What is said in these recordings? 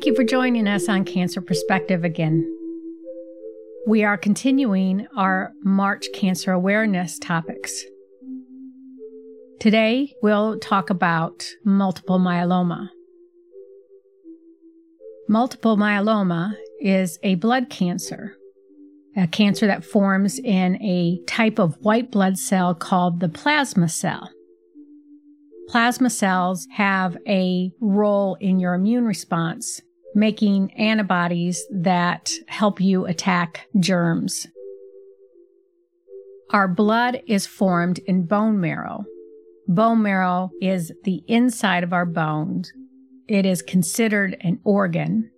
Thank you for joining us on Cancer Perspective again. We are continuing our March cancer awareness topics. Today, we'll talk about multiple myeloma. Multiple myeloma is a blood cancer, a cancer that forms in a type of white blood cell called the plasma cell. Plasma cells have a role in your immune response, making antibodies that help you attack germs. Our blood is formed in bone marrow. Bone marrow is the inside of our bones. It is considered an organ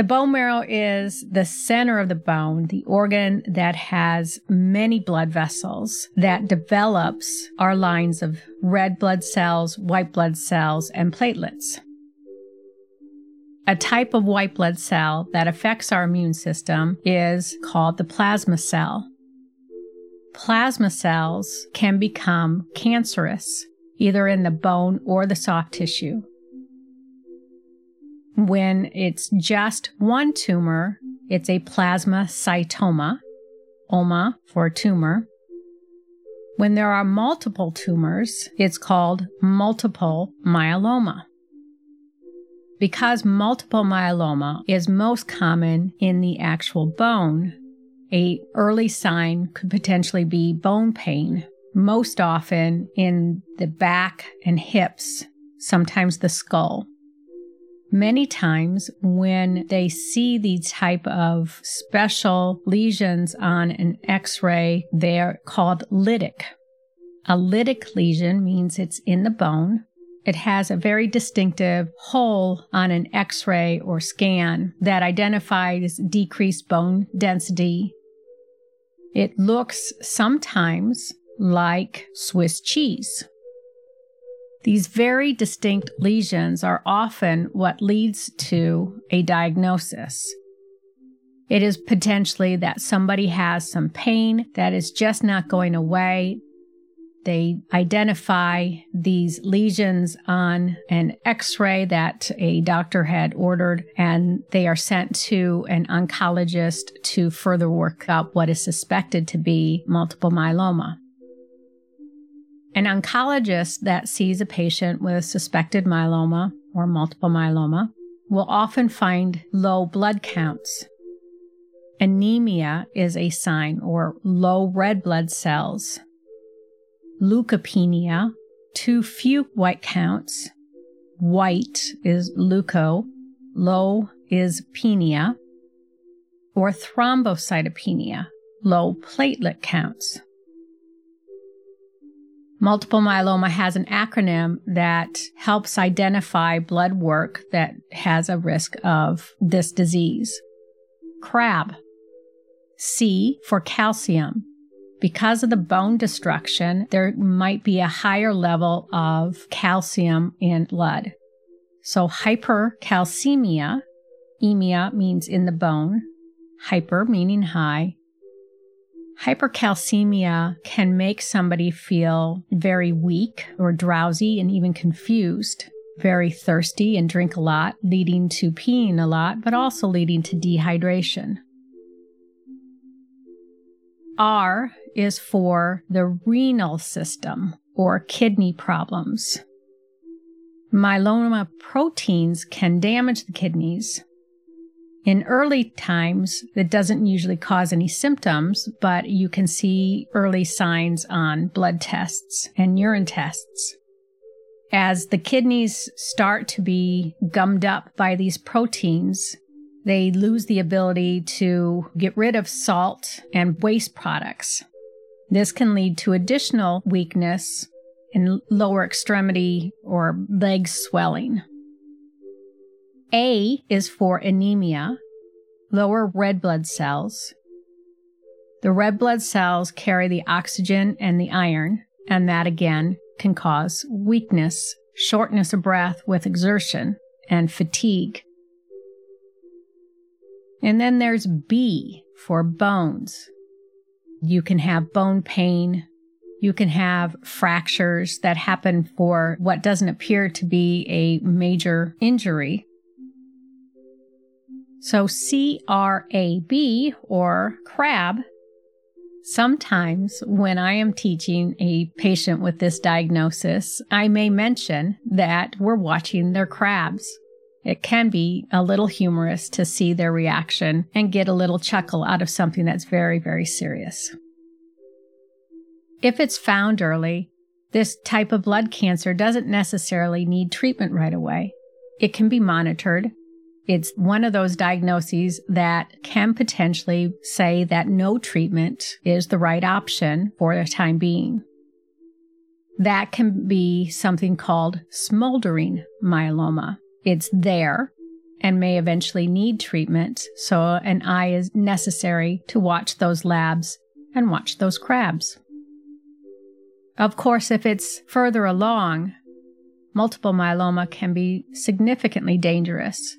the bone marrow is the center of the bone, the organ that has many blood vessels that develops our lines of red blood cells, white blood cells, and platelets. A type of white blood cell that affects our immune system is called the plasma cell. Plasma cells can become cancerous either in the bone or the soft tissue. When it's just one tumor, it's a plasmacytoma, OMA for tumor. When there are multiple tumors, it's called multiple myeloma. Because multiple myeloma is most common in the actual bone, a early sign could potentially be bone pain, most often in the back and hips, sometimes the skull. Many times when they see these type of special lesions on an x-ray, they're called lytic. A lytic lesion means it's in the bone. It has a very distinctive hole on an x-ray or scan that identifies decreased bone density. It looks sometimes like Swiss cheese. These very distinct lesions are often what leads to a diagnosis. It is potentially that somebody has some pain that is just not going away. They identify these lesions on an x ray that a doctor had ordered, and they are sent to an oncologist to further work out what is suspected to be multiple myeloma. An oncologist that sees a patient with suspected myeloma or multiple myeloma will often find low blood counts. Anemia is a sign or low red blood cells. Leukopenia, too few white counts. White is leuco, low is penia, or thrombocytopenia, low platelet counts. Multiple myeloma has an acronym that helps identify blood work that has a risk of this disease. CRAB. C for calcium. Because of the bone destruction, there might be a higher level of calcium in blood. So hypercalcemia, emia means in the bone, hyper meaning high, Hypercalcemia can make somebody feel very weak or drowsy and even confused, very thirsty and drink a lot, leading to peeing a lot, but also leading to dehydration. R is for the renal system or kidney problems. Myeloma proteins can damage the kidneys, in early times, it doesn't usually cause any symptoms, but you can see early signs on blood tests and urine tests. As the kidneys start to be gummed up by these proteins, they lose the ability to get rid of salt and waste products. This can lead to additional weakness in lower extremity or leg swelling. A is for anemia, lower red blood cells. The red blood cells carry the oxygen and the iron, and that again can cause weakness, shortness of breath with exertion, and fatigue. And then there's B for bones. You can have bone pain. You can have fractures that happen for what doesn't appear to be a major injury So, CRAB or CRAB, sometimes when I am teaching a patient with this diagnosis, I may mention that we're watching their crabs. It can be a little humorous to see their reaction and get a little chuckle out of something that's very, very serious. If it's found early, this type of blood cancer doesn't necessarily need treatment right away. It can be monitored. It's one of those diagnoses that can potentially say that no treatment is the right option for the time being. That can be something called smoldering myeloma. It's there and may eventually need treatment, so an eye is necessary to watch those labs and watch those crabs. Of course, if it's further along, multiple myeloma can be significantly dangerous.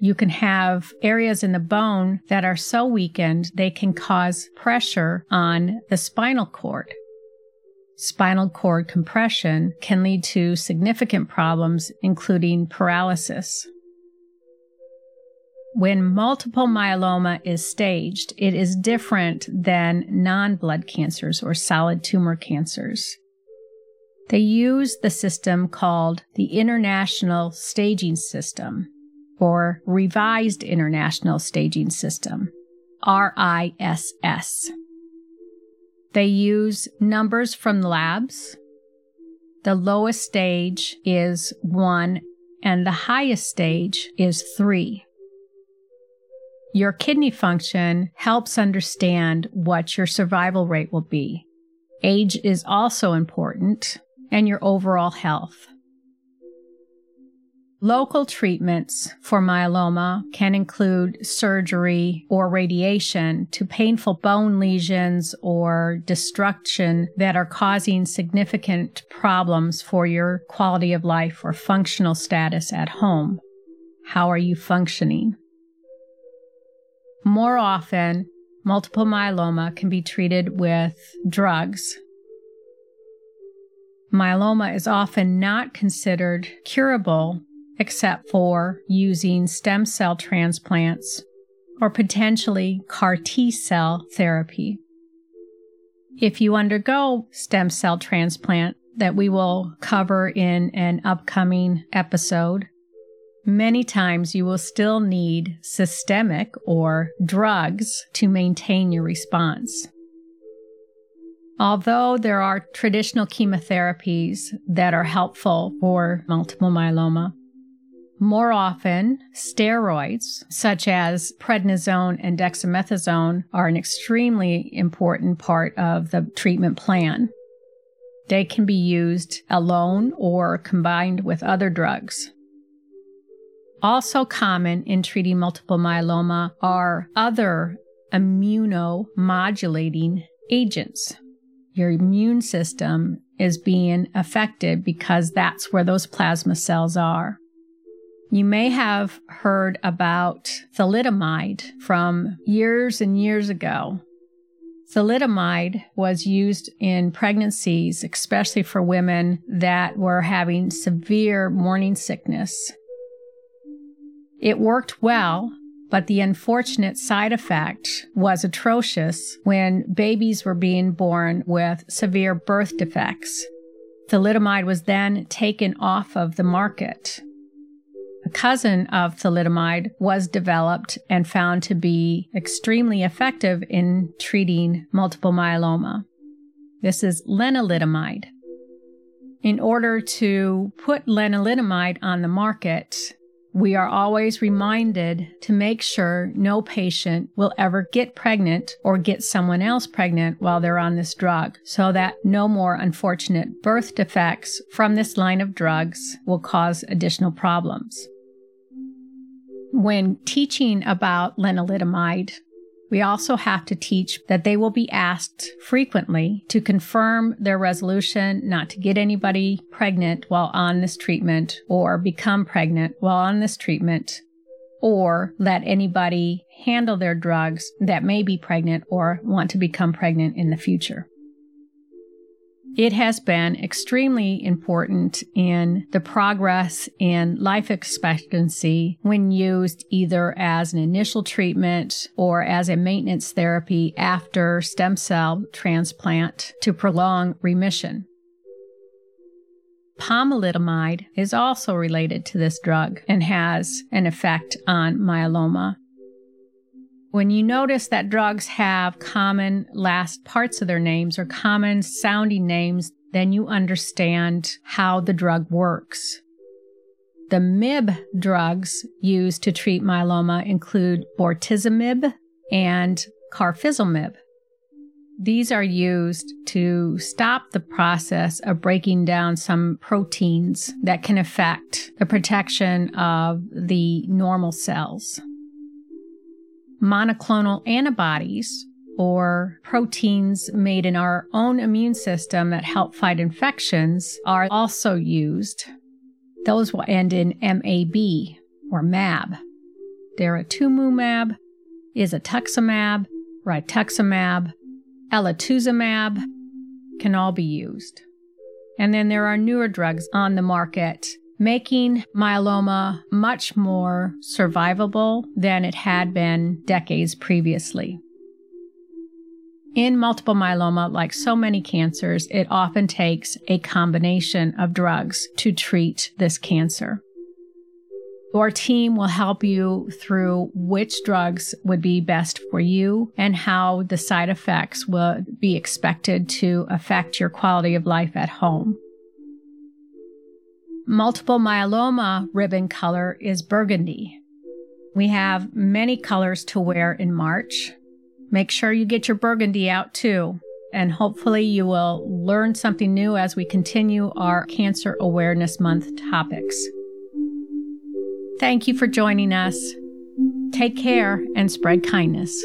You can have areas in the bone that are so weakened they can cause pressure on the spinal cord. Spinal cord compression can lead to significant problems, including paralysis. When multiple myeloma is staged, it is different than non blood cancers or solid tumor cancers. They use the system called the International Staging System or Revised International Staging System, RISS. They use numbers from labs. The lowest stage is one, and the highest stage is three. Your kidney function helps understand what your survival rate will be. Age is also important, and your overall health. Local treatments for myeloma can include surgery or radiation to painful bone lesions or destruction that are causing significant problems for your quality of life or functional status at home. How are you functioning? More often, multiple myeloma can be treated with drugs. Myeloma is often not considered curable except for using stem cell transplants or potentially CAR T cell therapy. If you undergo stem cell transplant, that we will cover in an upcoming episode, Many times you will still need systemic or drugs to maintain your response. Although there are traditional chemotherapies that are helpful for multiple myeloma, more often, steroids such as prednisone and dexamethasone are an extremely important part of the treatment plan. They can be used alone or combined with other drugs. Also common in treating multiple myeloma are other immunomodulating agents. Your immune system is being affected because that's where those plasma cells are. You may have heard about thalidomide from years and years ago. Thalidomide was used in pregnancies, especially for women that were having severe morning sickness it worked well, but the unfortunate side effect was atrocious when babies were being born with severe birth defects. Thalidomide was then taken off of the market. Cousin of thalidomide was developed and found to be extremely effective in treating multiple myeloma. This is lenalidomide. In order to put lenalidomide on the market, we are always reminded to make sure no patient will ever get pregnant or get someone else pregnant while they're on this drug, so that no more unfortunate birth defects from this line of drugs will cause additional problems. When teaching about lenalidomide, we also have to teach that they will be asked frequently to confirm their resolution not to get anybody pregnant while on this treatment or become pregnant while on this treatment or let anybody handle their drugs that may be pregnant or want to become pregnant in the future. It has been extremely important in the progress in life expectancy when used either as an initial treatment or as a maintenance therapy after stem cell transplant to prolong remission. Pomalidomide is also related to this drug and has an effect on myeloma. When you notice that drugs have common last parts of their names or common sounding names, then you understand how the drug works. The MIB drugs used to treat myeloma include bortezomib and carfilzomib. These are used to stop the process of breaking down some proteins that can affect the protection of the normal cells monoclonal antibodies or proteins made in our own immune system that help fight infections are also used. Those will end in MAB or MAB. Daratumumab, isatuximab, rituximab, elotuzumab can all be used. And then there are newer drugs on the market making myeloma much more survivable than it had been decades previously. In multiple myeloma, like so many cancers, it often takes a combination of drugs to treat this cancer. Our team will help you through which drugs would be best for you and how the side effects will be expected to affect your quality of life at home. Multiple myeloma ribbon color is burgundy. We have many colors to wear in March. Make sure you get your burgundy out too. And hopefully, you will learn something new as we continue our Cancer Awareness Month topics. Thank you for joining us. Take care and spread kindness.